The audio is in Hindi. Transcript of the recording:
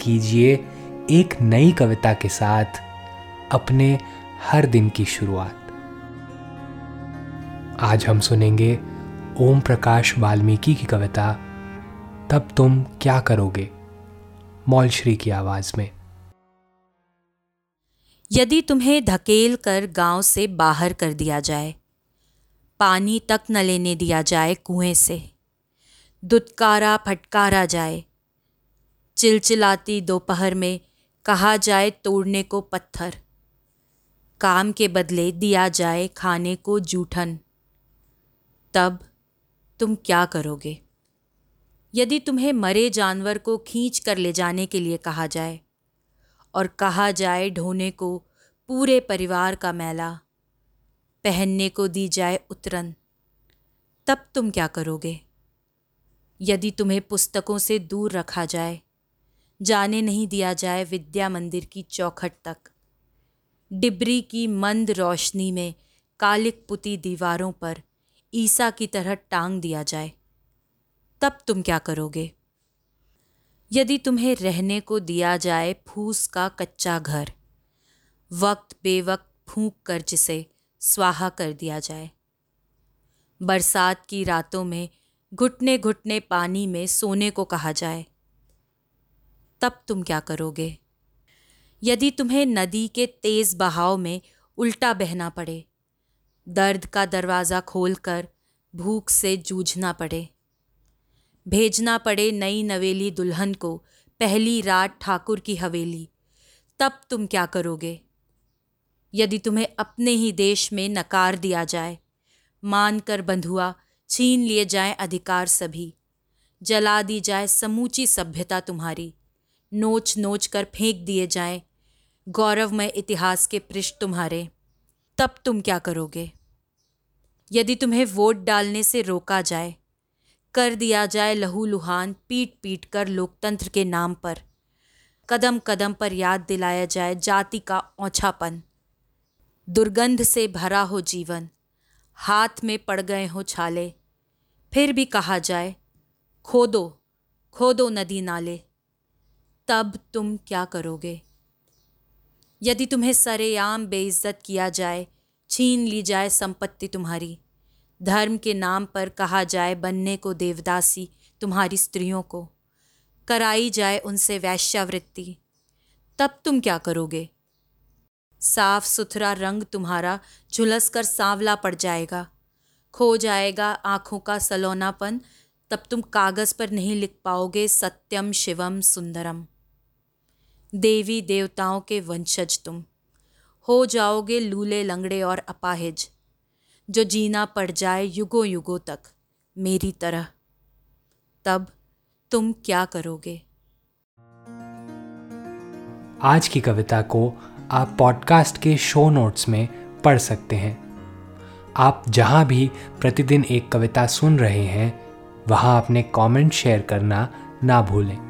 कीजिए एक नई कविता के साथ अपने हर दिन की शुरुआत। आज हम सुनेंगे ओम प्रकाश वाल्मीकि की कविता, तब तुम क्या करोगे? मौलश्री की आवाज़ में। यदि तुम्हें धकेल कर गाँव से बाहर कर दिया जाए, पानी तक न लेने दिया जाए कुएँ से, दुत्कारा फटकारा जाए चिलचिलाती दोपहर में कहा जाए तोड़ने को पत्थर। काम के बदले दिया जाए खाने को जूठन। तब तुम क्या करोगे? यदि तुम्हें मरे जानवर को खींच कर ले जाने के लिए कहा जाए और कहा जाए ढोने को पूरे परिवार का मैला, पहनने को दी जाए उतरन, तब तुम क्या करोगे? यदि तुम्हें पुस्तकों से दूर रखा जाए जाने नहीं दिया जाए विद्या मंदिर की चौखट तक। डिबरी की मंद रोशनी में कालिक पुती दीवारों पर ईसा की तरह टांग दिया जाए। तब तुम क्या करोगे? यदि तुम्हें रहने को दिया जाए फूस का कच्चा घर, वक्त बेवक्त फूंक कर जिसे स्वाहा कर दिया जाए। बरसात की रातों में घुटने घुटने पानी में सोने को कहा जाए। तब तुम क्या करोगे? यदि तुम्हें नदी के तेज बहाव में उल्टा बहना पड़े, दर्द का दरवाज़ा खोलकर भूख से जूझना पड़े, भेजना पड़े नई नवेली दुल्हन को पहली रात ठाकुर की हवेली, तब तुम क्या करोगे? यदि तुम्हें अपने ही देश में नकार दिया जाए मान कर बंधुआ छीन लिए जाए अधिकार सभी, जला दी जाए समूची सभ्यता तुम्हारी नोच नोच कर फेंक दिए जाए। गौरवमय इतिहास के पृष्ठ तुम्हारे। तब तुम क्या करोगे? यदि तुम्हें वोट डालने से रोका जाए, कर दिया जाए लहू लुहान पीट पीट कर लोकतंत्र के नाम पर। कदम कदम पर याद दिलाया जाए जाति का ओछापन। दुर्गंध से भरा हो जीवन, हाथ में पड़ गए हो छाले। फिर भी कहा जाए, खोदो खोदो नदी नाले। तब तुम क्या करोगे? यदि तुम्हें सरेआम बेइज्जत किया जाए, छीन ली जाए संपत्ति तुम्हारी। धर्म के नाम पर कहा जाए बनने को देवदासी तुम्हारी स्त्रियों को। कराई जाए उनसे वैश्यावृत्ति। तब तुम क्या करोगे? साफ़ सुथरा रंग तुम्हारा झुलस कर सांवला पड़ जाएगा। खो जाएगा आँखों का सलोनापन। तब तुम कागज़ पर नहीं लिख पाओगे सत्यम शिवम सुंदरम। देवी देवताओं के वंशज तुम। हो जाओगे लूले लंगड़े और अपाहिज, जो जीना पड़ जाए युगों युगों तक मेरी तरह। तब तुम क्या करोगे? आज की कविता को आप पॉडकास्ट के शो नोट्स में पढ़ सकते हैं। आप जहाँ भी प्रतिदिन एक कविता सुन रहे हैं, वहाँ अपने कमेंट शेयर करना ना भूलें।